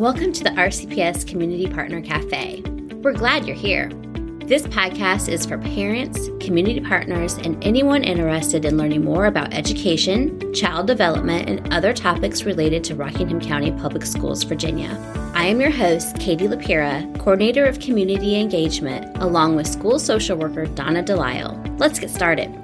Welcome to the RCPS Community Partner Cafe. We're glad you're here. This podcast is for parents, community partners, and anyone interested in learning more about education, child development, and other topics related to Rockingham County Public Schools, Virginia. I am your host, Katie LaPira, Coordinator of Community Engagement, along with school social worker Donna Delisle. Let's get started.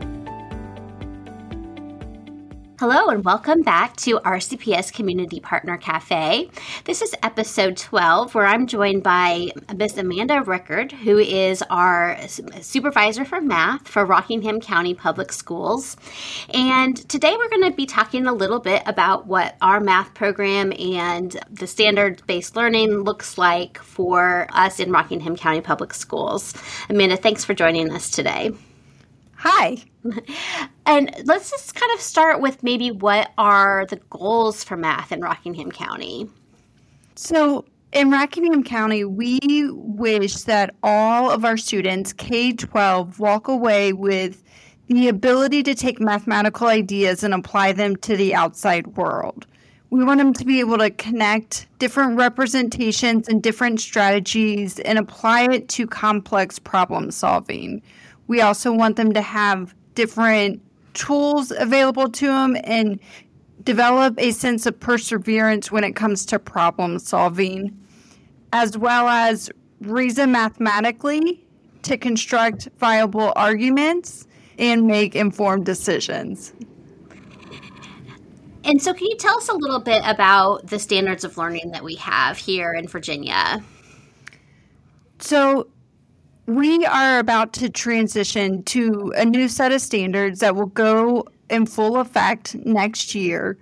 Hello, and welcome back to RCPS Community Partner Cafe. This is episode 12, where I'm joined by Miss Amanda Rickard, who is our supervisor for math for Rockingham County Public Schools. And today we're going to be talking a little bit about what our math program and the standards based learning looks like for us in Rockingham County Public Schools. Amanda, thanks for joining us today. Hi. And let's just kind of start with maybe what are the goals for math in Rockingham County? So, in Rockingham County, we wish that all of our students, K 12, walk away with the ability to take mathematical ideas and apply them to the outside world. We want them to be able to connect different representations and different strategies and apply it to complex problem solving. We also want them to have different tools available to them and develop a sense of perseverance when it comes to problem solving, as well as reason mathematically to construct viable arguments and make informed decisions. And so, can you tell us a little bit about the standards of learning that we have here in Virginia? So, we are about to transition to a new set of standards that will go in full effect next year.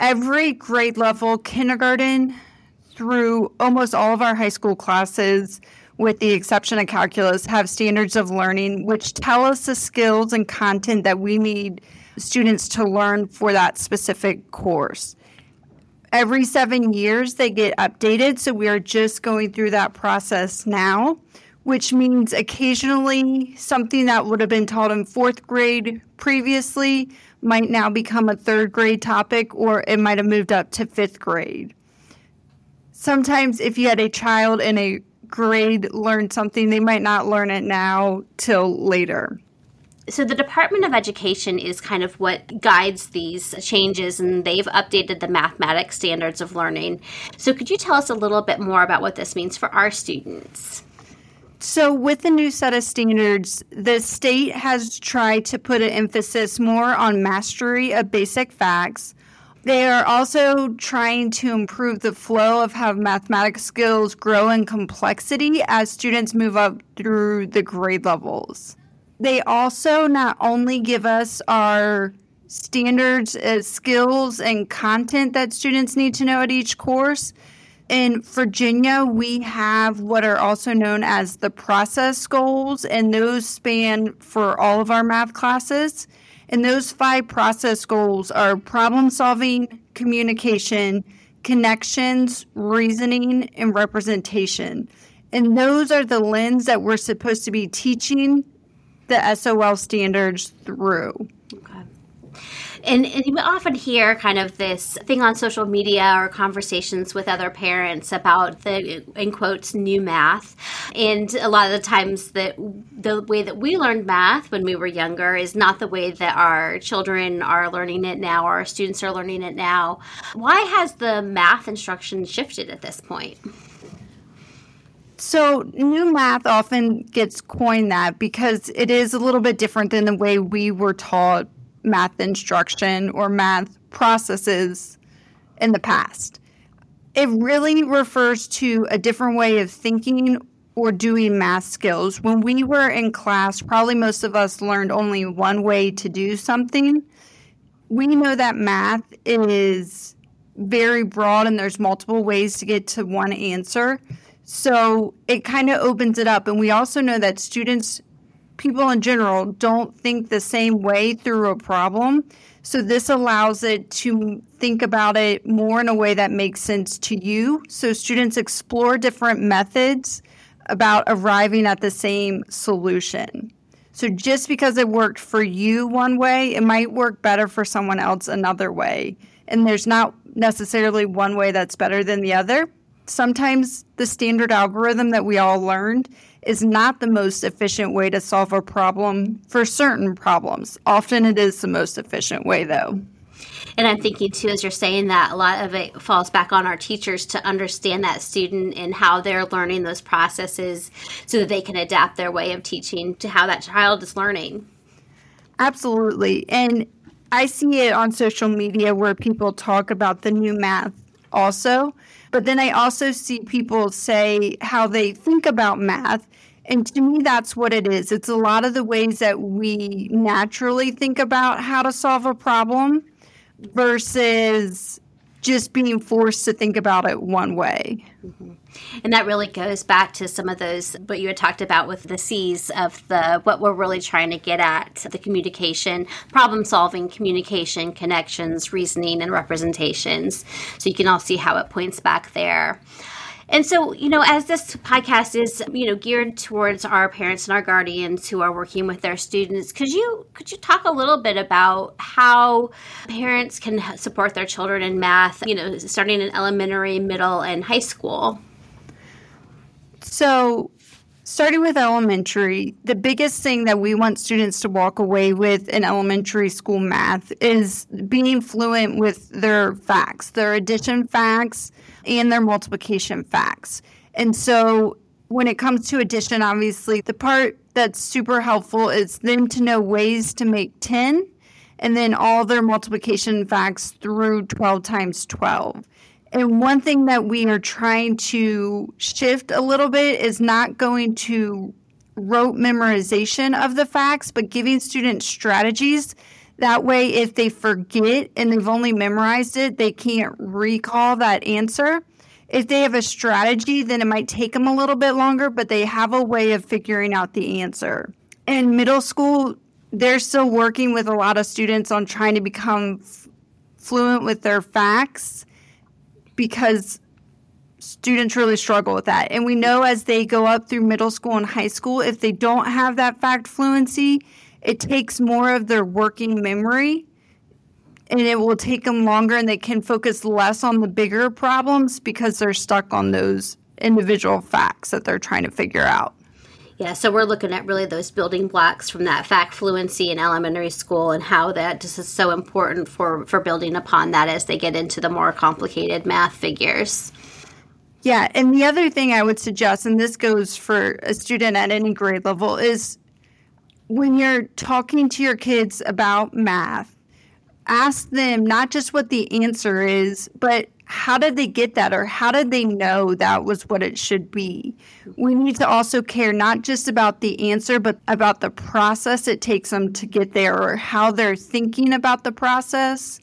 Every grade level, kindergarten through almost all of our high school classes, with the exception of calculus, have standards of learning which tell us the skills and content that we need students to learn for that specific course. Every seven years, they get updated, so we are just going through that process now which means occasionally something that would have been taught in fourth grade previously might now become a third grade topic or it might have moved up to fifth grade. Sometimes, if you had a child in a grade learn something, they might not learn it now till later. So, the Department of Education is kind of what guides these changes, and they've updated the mathematics standards of learning. So, could you tell us a little bit more about what this means for our students? So, with the new set of standards, the state has tried to put an emphasis more on mastery of basic facts. They are also trying to improve the flow of how mathematics skills grow in complexity as students move up through the grade levels. They also not only give us our standards, uh, skills, and content that students need to know at each course, in Virginia, we have what are also known as the process goals, and those span for all of our math classes. And those five process goals are problem solving, communication, connections, reasoning, and representation. And those are the lens that we're supposed to be teaching the SOL standards through. And, and you often hear kind of this thing on social media or conversations with other parents about the, in quotes, new math. And a lot of the times that the way that we learned math when we were younger is not the way that our children are learning it now or our students are learning it now. Why has the math instruction shifted at this point? So, new math often gets coined that because it is a little bit different than the way we were taught math instruction or math processes in the past. It really refers to a different way of thinking or doing math skills. When we were in class, probably most of us learned only one way to do something. We know that math is very broad and there's multiple ways to get to one answer. So it kind of opens it up. And we also know that students people in general don't think the same way through a problem. So this allows it to think about it more in a way that makes sense to you. So students explore different methods about arriving at the same solution. So just because it worked for you one way, it might work better for someone else another way. And there's not necessarily one way that's better than the other. Sometimes the standard algorithm that we all learned is not the most efficient way to solve a problem for certain problems. Often it is the most efficient way, though. And I'm thinking too, as you're saying that, a lot of it falls back on our teachers to understand that student and how they're learning those processes so that they can adapt their way of teaching to how that child is learning. Absolutely. And I see it on social media where people talk about the new math also. But then I also see people say how they think about math. And to me, that's what it is. It's a lot of the ways that we naturally think about how to solve a problem versus just being forced to think about it one way. Mm-hmm. And that really goes back to some of those what you had talked about with the C's of the what we're really trying to get at the communication, problem solving, communication, connections, reasoning, and representations. So you can all see how it points back there. And so, you know, as this podcast is, you know, geared towards our parents and our guardians who are working with their students, could you could you talk a little bit about how parents can support their children in math, you know, starting in elementary, middle, and high school? So, starting with elementary, the biggest thing that we want students to walk away with in elementary school math is being fluent with their facts, their addition facts, and their multiplication facts. And so when it comes to addition, obviously, the part that's super helpful is them to know ways to make 10 and then all their multiplication facts through 12 times 12. And one thing that we are trying to shift a little bit is not going to rote memorization of the facts, but giving students strategies that way, if they forget and they've only memorized it, they can't recall that answer. If they have a strategy, then it might take them a little bit longer, but they have a way of figuring out the answer. In middle school, they're still working with a lot of students on trying to become f- fluent with their facts because students really struggle with that. And we know as they go up through middle school and high school, if they don't have that fact fluency, it takes more of their working memory and it will take them longer and they can focus less on the bigger problems because they're stuck on those individual facts that they're trying to figure out. Yeah, so we're looking at really those building blocks from that fact fluency in elementary school and how that just is so important for, for building upon that as they get into the more complicated math figures. Yeah, and the other thing I would suggest, and this goes for a student at any grade level, is when you're talking to your kids about math, ask them not just what the answer is, but how did they get that or how did they know that was what it should be? We need to also care not just about the answer, but about the process it takes them to get there or how they're thinking about the process.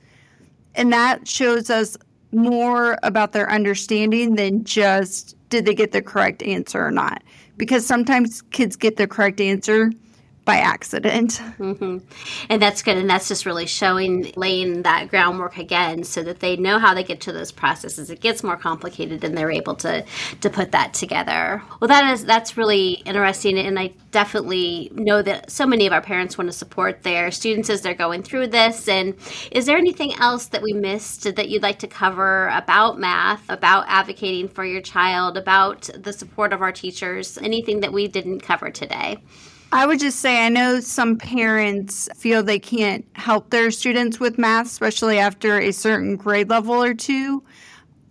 And that shows us more about their understanding than just did they get the correct answer or not. Because sometimes kids get the correct answer by accident. Mm-hmm. And that's good. And that's just really showing, laying that groundwork again so that they know how they get to those processes. It gets more complicated and they're able to, to put that together. Well, that is, that's really interesting. And I definitely know that so many of our parents want to support their students as they're going through this. And is there anything else that we missed that you'd like to cover about math, about advocating for your child, about the support of our teachers, anything that we didn't cover today? I would just say I know some parents feel they can't help their students with math, especially after a certain grade level or two.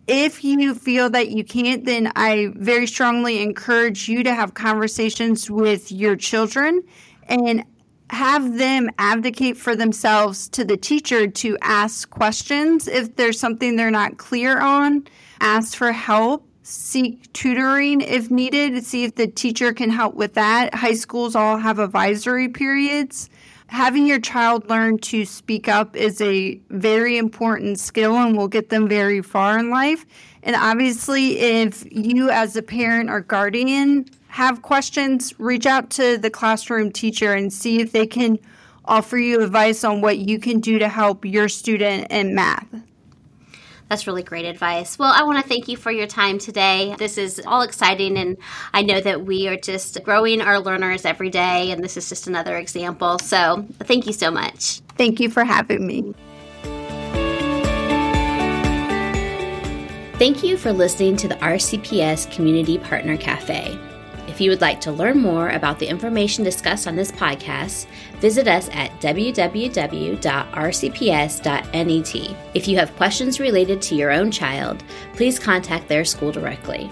If you feel that you can't, then I very strongly encourage you to have conversations with your children and have them advocate for themselves to the teacher to ask questions if there's something they're not clear on, ask for help seek tutoring if needed, see if the teacher can help with that. High schools all have advisory periods. Having your child learn to speak up is a very important skill and will get them very far in life. And obviously, if you as a parent or guardian have questions, reach out to the classroom teacher and see if they can offer you advice on what you can do to help your student in math. That's really great advice. Well, I want to thank you for your time today. This is all exciting, and I know that we are just growing our learners every day, and this is just another example. So, thank you so much. Thank you for having me. Thank you for listening to the RCPS Community Partner Cafe. If you would like to learn more about the information discussed on this podcast, visit us at www.rcps.net. If you have questions related to your own child, please contact their school directly.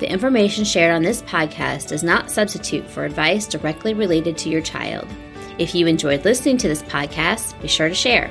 The information shared on this podcast does not substitute for advice directly related to your child. If you enjoyed listening to this podcast, be sure to share.